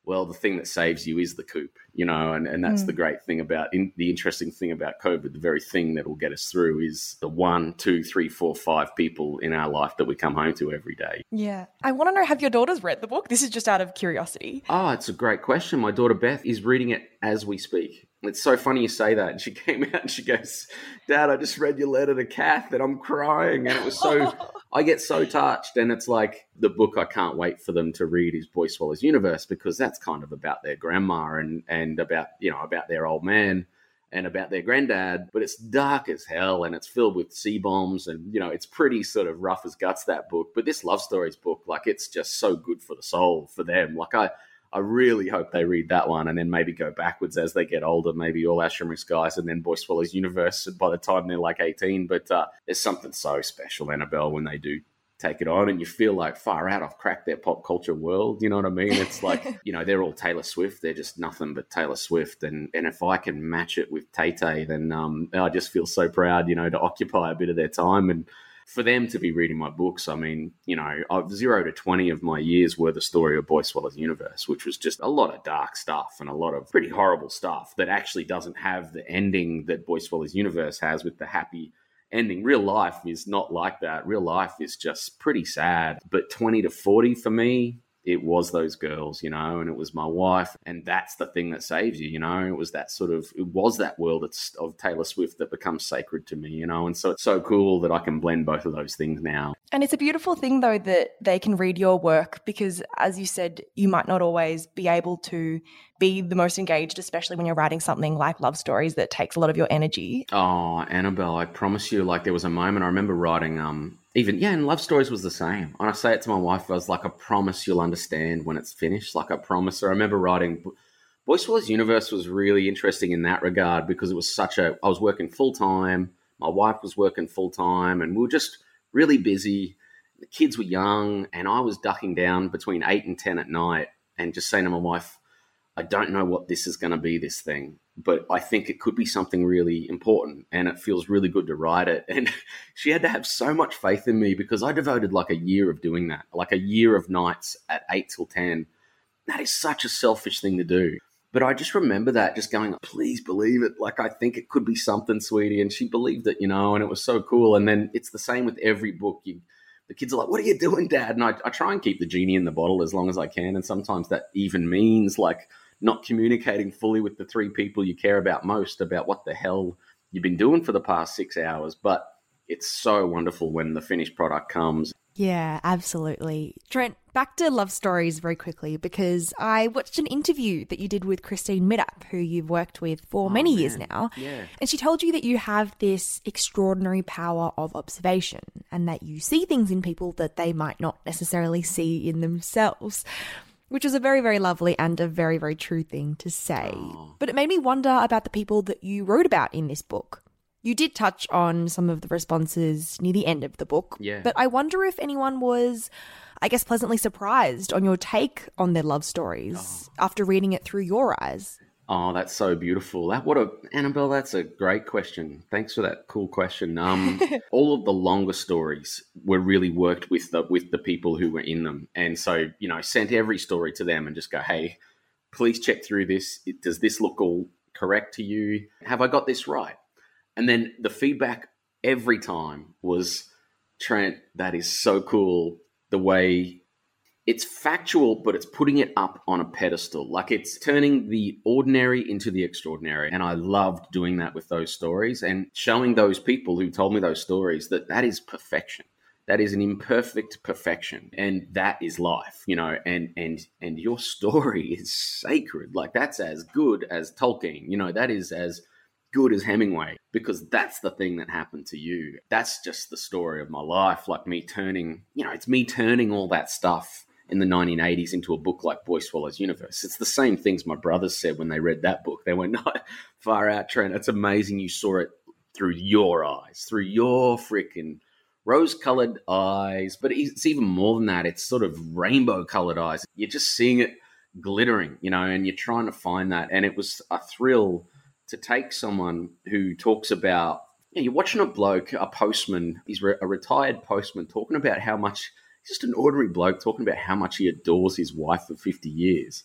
well, the thing that saves you is the coop, you know, and, and that's Mm. the great thing about in, the interesting thing about COVID. The very thing that will get us through is the one, two, three, four, five people in our life that we come home to every day. Yeah. I want to know have your daughters read the book? This is just out of curiosity. Oh, it's a great question. My daughter Beth is reading it as we speak. It's so funny you say that. And she came out and she goes, Dad, I just read your letter to Kath and I'm crying. And it was so, I get so touched. And it's like the book I can't wait for them to read is Boy Swallows Universe because that's kind of about their grandma and, and about, you know, about their old man and about their granddad. But it's dark as hell and it's filled with C-bombs. And, you know, it's pretty sort of rough as guts, that book. But this love stories book, like, it's just so good for the soul for them. Like, I, I really hope they read that one and then maybe go backwards as they get older. Maybe All Our Shimmering Skies and then Boy Swallows Universe by the time they're like 18. But uh, there's something so special, Annabelle, when they do take it on and you feel like far out I've cracked their pop culture world you know what I mean it's like you know they're all Taylor Swift they're just nothing but Taylor Swift and and if I can match it with Tay Tay then um I just feel so proud you know to occupy a bit of their time and for them to be reading my books, I mean, you know, I've zero to 20 of my years were the story of Boy Swallows Universe, which was just a lot of dark stuff and a lot of pretty horrible stuff that actually doesn't have the ending that Boy Swallows Universe has with the happy ending. Real life is not like that. Real life is just pretty sad. But 20 to 40 for me, it was those girls, you know, and it was my wife, and that's the thing that saves you, you know. It was that sort of, it was that world of, Taylor Swift that becomes sacred to me, you know, and so it's so cool that I can blend both of those things now. And it's a beautiful thing, though, that they can read your work because, as you said, you might not always be able to be the most engaged, especially when you're writing something like love stories that takes a lot of your energy. Oh, Annabelle, I promise you, like there was a moment I remember writing, um, even yeah, and love stories was the same. And I say it to my wife, I was like, I promise you'll understand when it's finished. Like I promise. I remember writing Boy Swallows Universe was really interesting in that regard because it was such a I was working full time, my wife was working full time, and we were just really busy. The kids were young, and I was ducking down between eight and ten at night and just saying to my wife, I don't know what this is going to be, this thing, but I think it could be something really important and it feels really good to write it. And she had to have so much faith in me because I devoted like a year of doing that, like a year of nights at 8 till 10. That is such a selfish thing to do. But I just remember that just going, please believe it. Like, I think it could be something, sweetie. And she believed it, you know, and it was so cool. And then it's the same with every book. You, the kids are like, what are you doing, dad? And I, I try and keep the genie in the bottle as long as I can. And sometimes that even means like, not communicating fully with the three people you care about most about what the hell you've been doing for the past six hours. But it's so wonderful when the finished product comes. Yeah, absolutely. Trent, back to love stories very quickly because I watched an interview that you did with Christine Middap, who you've worked with for oh, many years now. Yeah. And she told you that you have this extraordinary power of observation and that you see things in people that they might not necessarily see in themselves. Which is a very, very lovely and a very, very true thing to say. Oh. But it made me wonder about the people that you wrote about in this book. You did touch on some of the responses near the end of the book. Yeah. But I wonder if anyone was, I guess, pleasantly surprised on your take on their love stories oh. after reading it through your eyes. Oh, that's so beautiful. That what a Annabelle. That's a great question. Thanks for that cool question. Um, all of the longer stories were really worked with the with the people who were in them, and so you know, sent every story to them and just go, hey, please check through this. Does this look all correct to you? Have I got this right? And then the feedback every time was, Trent, that is so cool. The way it's factual, but it's putting it up on a pedestal. Like it's turning the ordinary into the extraordinary. And I loved doing that with those stories and showing those people who told me those stories that that is perfection. that is an imperfect perfection and that is life you know and and and your story is sacred like that's as good as tolkien you know that is as good as hemingway because that's the thing that happened to you that's just the story of my life like me turning you know it's me turning all that stuff in the 1980s into a book like boy swallows universe it's the same things my brothers said when they read that book they went not far out trent it's amazing you saw it through your eyes through your freaking rose colored eyes, but it's even more than that. It's sort of rainbow colored eyes. You're just seeing it glittering, you know, and you're trying to find that. And it was a thrill to take someone who talks about, you know, you're watching a bloke, a postman, he's a retired postman, talking about how much, just an ordinary bloke talking about how much he adores his wife for 50 years.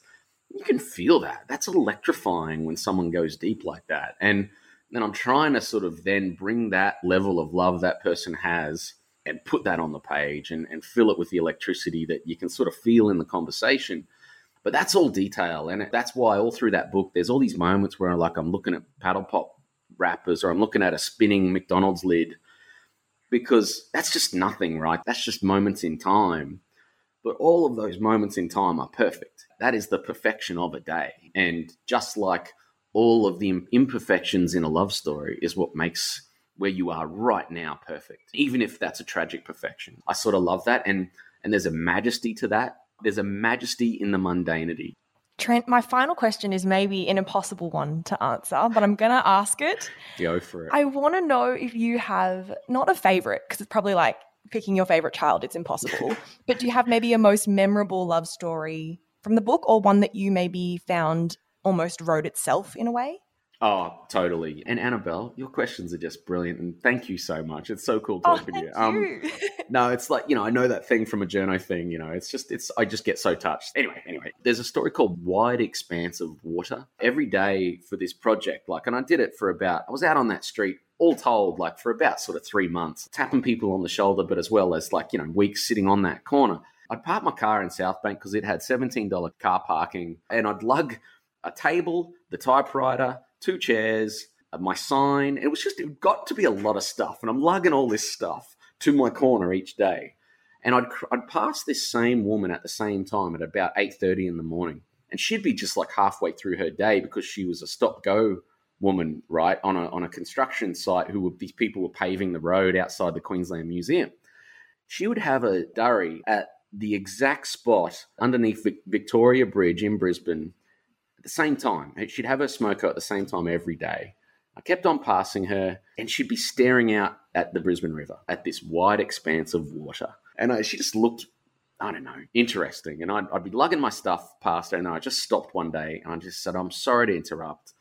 You can feel that. That's electrifying when someone goes deep like that. And then I'm trying to sort of then bring that level of love that person has and put that on the page and, and fill it with the electricity that you can sort of feel in the conversation. But that's all detail. And that's why all through that book, there's all these moments where like I'm looking at paddle pop wrappers or I'm looking at a spinning McDonald's lid because that's just nothing, right? That's just moments in time. But all of those moments in time are perfect. That is the perfection of a day. And just like all of the imperfections in a love story is what makes where you are right now perfect even if that's a tragic perfection i sort of love that and and there's a majesty to that there's a majesty in the mundanity Trent, my final question is maybe an impossible one to answer, but I'm going to ask it. Go for it. I want to know if you have not a favorite, because it's probably like picking your favorite child, it's impossible, but do you have maybe a most memorable love story from the book or one that you maybe found almost wrote itself in a way. Oh, totally. And Annabelle, your questions are just brilliant. And thank you so much. It's so cool oh, talking oh, to you. Um, you. no, it's like, you know, I know that thing from a journo thing, you know, it's just, it's, I just get so touched. Anyway, anyway, there's a story called Wide Expanse of Water. Every day for this project, like, and I did it for about, I was out on that street all told, like for about sort of three months, tapping people on the shoulder, but as well as like, you know, weeks sitting on that corner. I'd park my car in South Bank because it had $17 car parking and I'd lug a table, the typewriter, two chairs, uh, my sign. It was just, it got to be a lot of stuff. And I'm lugging all this stuff to my corner each day. And I'd, I'd pass this same woman at the same time at about 8.30 in the morning. And she'd be just like halfway through her day because she was a stop-go woman, right, on a, on a construction site who were, these people were paving the road outside the Queensland Museum. She would have a durry at the exact spot underneath Victoria Bridge in Brisbane at the same time. She'd have her smoker at the same time every day. I kept on passing her, and she'd be staring out at the Brisbane River, at this wide expanse of water. And I, she just looked, I don't know, interesting. And I'd, I'd be lugging my stuff past her, and I just stopped one day and I just said, I'm sorry to interrupt.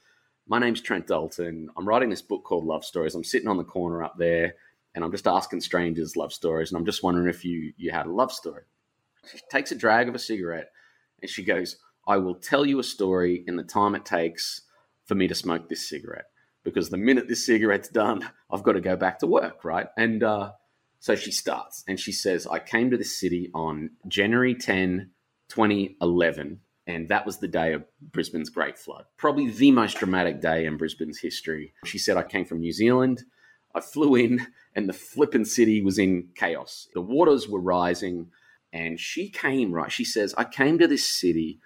My name's Trent Dalton. I'm writing this book called Love Stories. I'm sitting on the corner up there, and I'm just asking strangers love stories. And I'm just wondering if you, you had a love story. She takes a drag of a cigarette, and she goes, I will tell you a story in the time it takes for me to smoke this cigarette. Because the minute this cigarette's done, I've got to go back to work, right? And uh, so she starts and she says, I came to this city on January 10, 2011, and that was the day of Brisbane's Great Flood. Probably the most dramatic day in Brisbane's history. She said, I came from New Zealand. I flew in, and the flippin' city was in chaos. The waters were rising, and she came, right? She says, I came to this city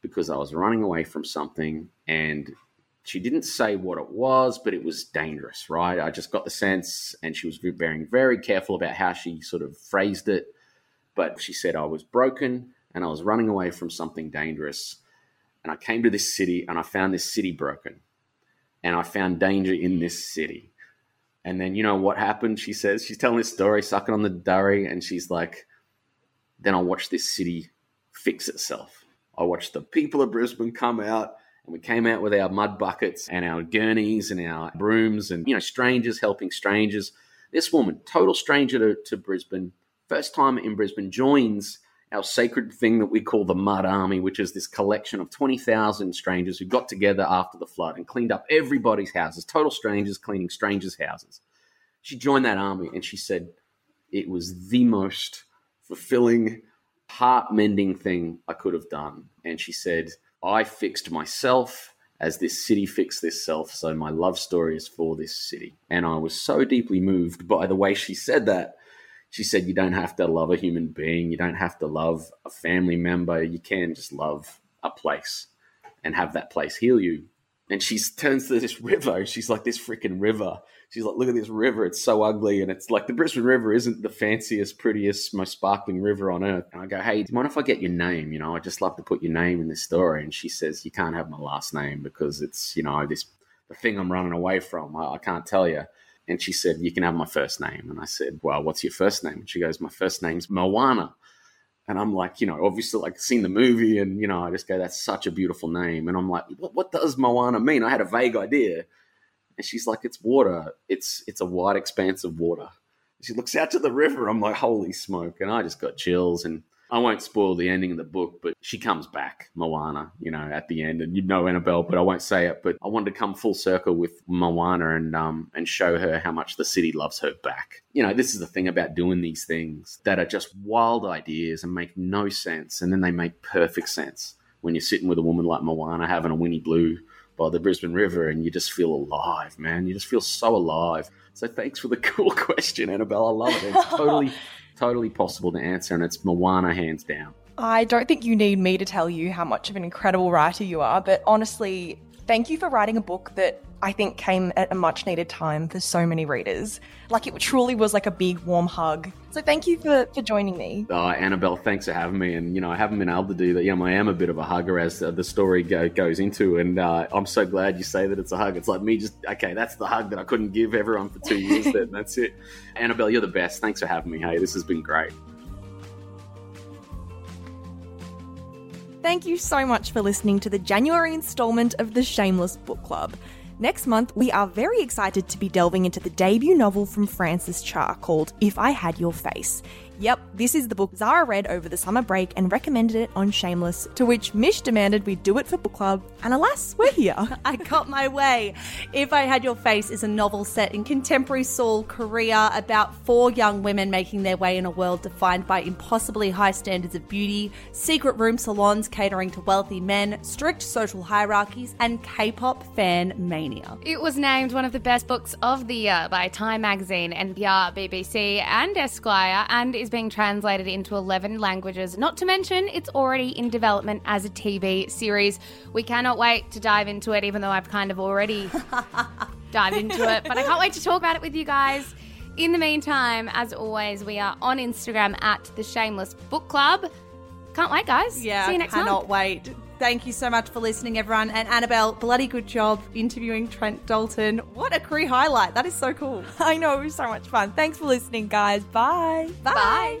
because I was running away from something and she didn't say what it was, but it was dangerous, right? I just got the sense, and she was being very careful about how she sort of phrased it. But she said I was broken and I was running away from something dangerous. And I came to this city and I found this city broken. And I found danger in this city. And then you know what happened? She says, she's telling this story, sucking on the durry, and she's like, then I watched this city fix itself I watched the people of Brisbane come out and we came out with our mud buckets and our gurneys and our brooms and, you know, strangers helping strangers. This woman, total stranger to, to Brisbane, first time in Brisbane, joins our sacred thing that we call the Mud Army, which is this collection of 20,000 strangers who got together after the flood and cleaned up everybody's houses, total strangers cleaning strangers' houses. She joined that army and she said it was the most fulfilling heart mending thing I could have done. And she said, I fixed myself as this city fixed this self. So my love story is for this city. And I was so deeply moved by the way she said that. she said, You don't have to love a human being. You don't have to love a family member. You can just love a place and have that place heal you. And she turns to this river. She's like, This freaking river. She's like, Look at this river. It's so ugly. And it's like the Brisbane River isn't the fanciest, prettiest, most sparkling river on earth. And I go, Hey, do you mind if I get your name? You know, I just love to put your name in this story. And she says, You can't have my last name because it's, you know, this the thing I'm running away from. I, I can't tell you. And she said, You can have my first name. And I said, Well, what's your first name? And she goes, My first name's Moana. And I'm like, you know, obviously, like, seen the movie, and, you know, I just go, That's such a beautiful name. And I'm like, What, what does Moana mean? I had a vague idea. And she's like, It's water. It's it's a wide expanse of water. She looks out to the river. I'm like, Holy smoke. And I just got chills. And I won't spoil the ending of the book, but she comes back, Moana, you know, at the end, and you know Annabelle, but I won't say it. But I wanted to come full circle with Moana and um and show her how much the city loves her back. You know, this is the thing about doing these things that are just wild ideas and make no sense, and then they make perfect sense when you're sitting with a woman like Moana having a Winnie Blue by the Brisbane River, and you just feel alive, man. You just feel so alive. So thanks for the cool question, Annabelle. I love it. It's totally totally possible to answer, and it's Moana hands down. I don't think you need me to tell you how much of an incredible writer you are, but honestly, thank you for writing a book that I think came at a much needed time for so many readers. Like it truly was like a big warm hug. So thank you for, for joining me. Uh, Annabelle, thanks for having me. And, you know, I haven't been able to do that. Know, I am a bit of a hugger as uh, the story go, goes into. And uh, I'm so glad you say that it's a hug. It's like me just, okay, that's the hug that I couldn't give everyone for two years. then that's it. Annabelle, you're the best. Thanks for having me. Hey, this has been great. Thank you so much for listening to the January installment of the Shameless Book Club. Next month, we are very excited to be delving into the debut novel from Frances Cha called If I Had Your Face. Yep, this is the book Zara read over the summer break and recommended it on Shameless, to which Mish demanded we do it for book club, and alas, we're here. I got my way. If I Had Your Face is a novel set in contemporary Seoul, Korea, about four young women making their way in a world defined by impossibly high standards of beauty, secret room salons catering to wealthy men, strict social hierarchies, and K pop fan mania. It was named one of the best books of the year by Time Magazine, NPR, BBC, and Esquire, and is being translated into 11 languages. Not to mention, it's already in development as a TV series. We cannot wait to dive into it, even though I've kind of already dived into it. But I can't wait to talk about it with you guys. In the meantime, as always, we are on Instagram at the Shameless Book Club. Can't wait, guys. Yeah, See you next cannot month. wait. Thank you so much for listening, everyone. And Annabelle, bloody good job interviewing Trent Dalton. What a career highlight. That is so cool. I know, it was so much fun. Thanks for listening, guys. Bye. Bye.